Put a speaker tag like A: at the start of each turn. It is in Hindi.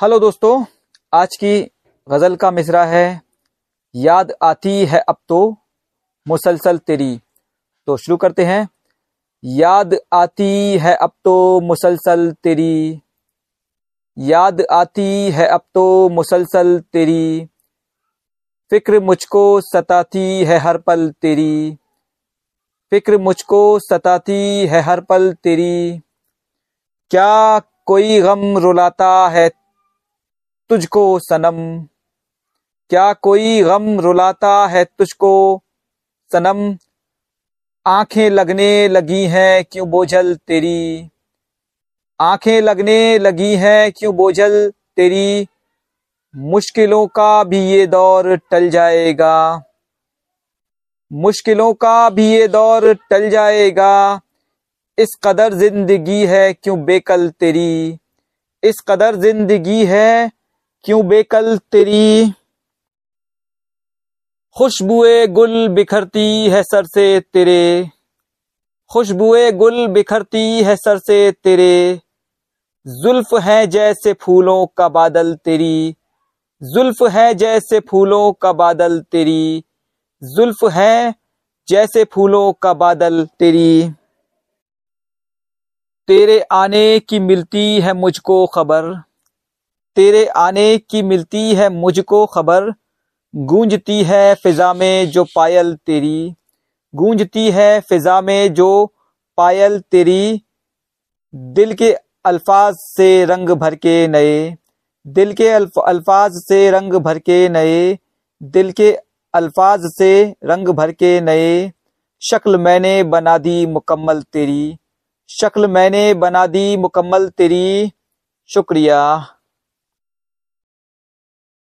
A: हेलो दोस्तों, आज की गज़ल का मिसरा है, याद आती है अब तो मुसलसल तेरी। तो शुरू करते हैं। याद आती है अब तो मुसलसल तेरी। याद आती है अब तो मुसलसल तेरी। फ़िक्र मुझको सताती है हर पल तेरी। फ़िक्र मुझको सताती है हर पल तेरी। क्या कोई गम रुलाता है तुझको सनम। क्या कोई गम रुलाता है तुझको? सनम, आँखें लगने लगी हैं क्यों बोझल तेरी? आँखें लगने लगी हैं क्यों बोझल तेरी? मुश्किलों का भी ये दौर टल जाएगा। मुश्किलों का भी ये दौर टल जाएगा। इस कदर ज़िंदगी है क्यों बेकल तेरी? इस कदर ज़िंदगी है क्यों बेकल तेरी? खुशबुए गुल बिखरती है सर से तेरे। खुशबुए गुल बिखरती है सर से तेरे। जुल्फ है जैसे फूलों का बादल तेरी। जुल्फ है जैसे फूलों का बादल तेरी। जुल्फ है जैसे फूलों का बादल तेरी। तेरे आने की मिलती है मुझको खबर। तेरे आने की मिलती है मुझको खबर। गूंजती है फिजा में जो पायल तेरी। गूंजती है फिजा में जो पायल तेरी। दिल के अल्फाज से रंग भर के नए। दिल के अल्फ, अल्फाज से रंग भर के नए। दिल के अल्फाज से रंग भर के नए। शक्ल मैंने बना दी मुकम्मल तेरी। शक्ल मैंने बना दी मुकम्मल तेरी। शुक्रिया।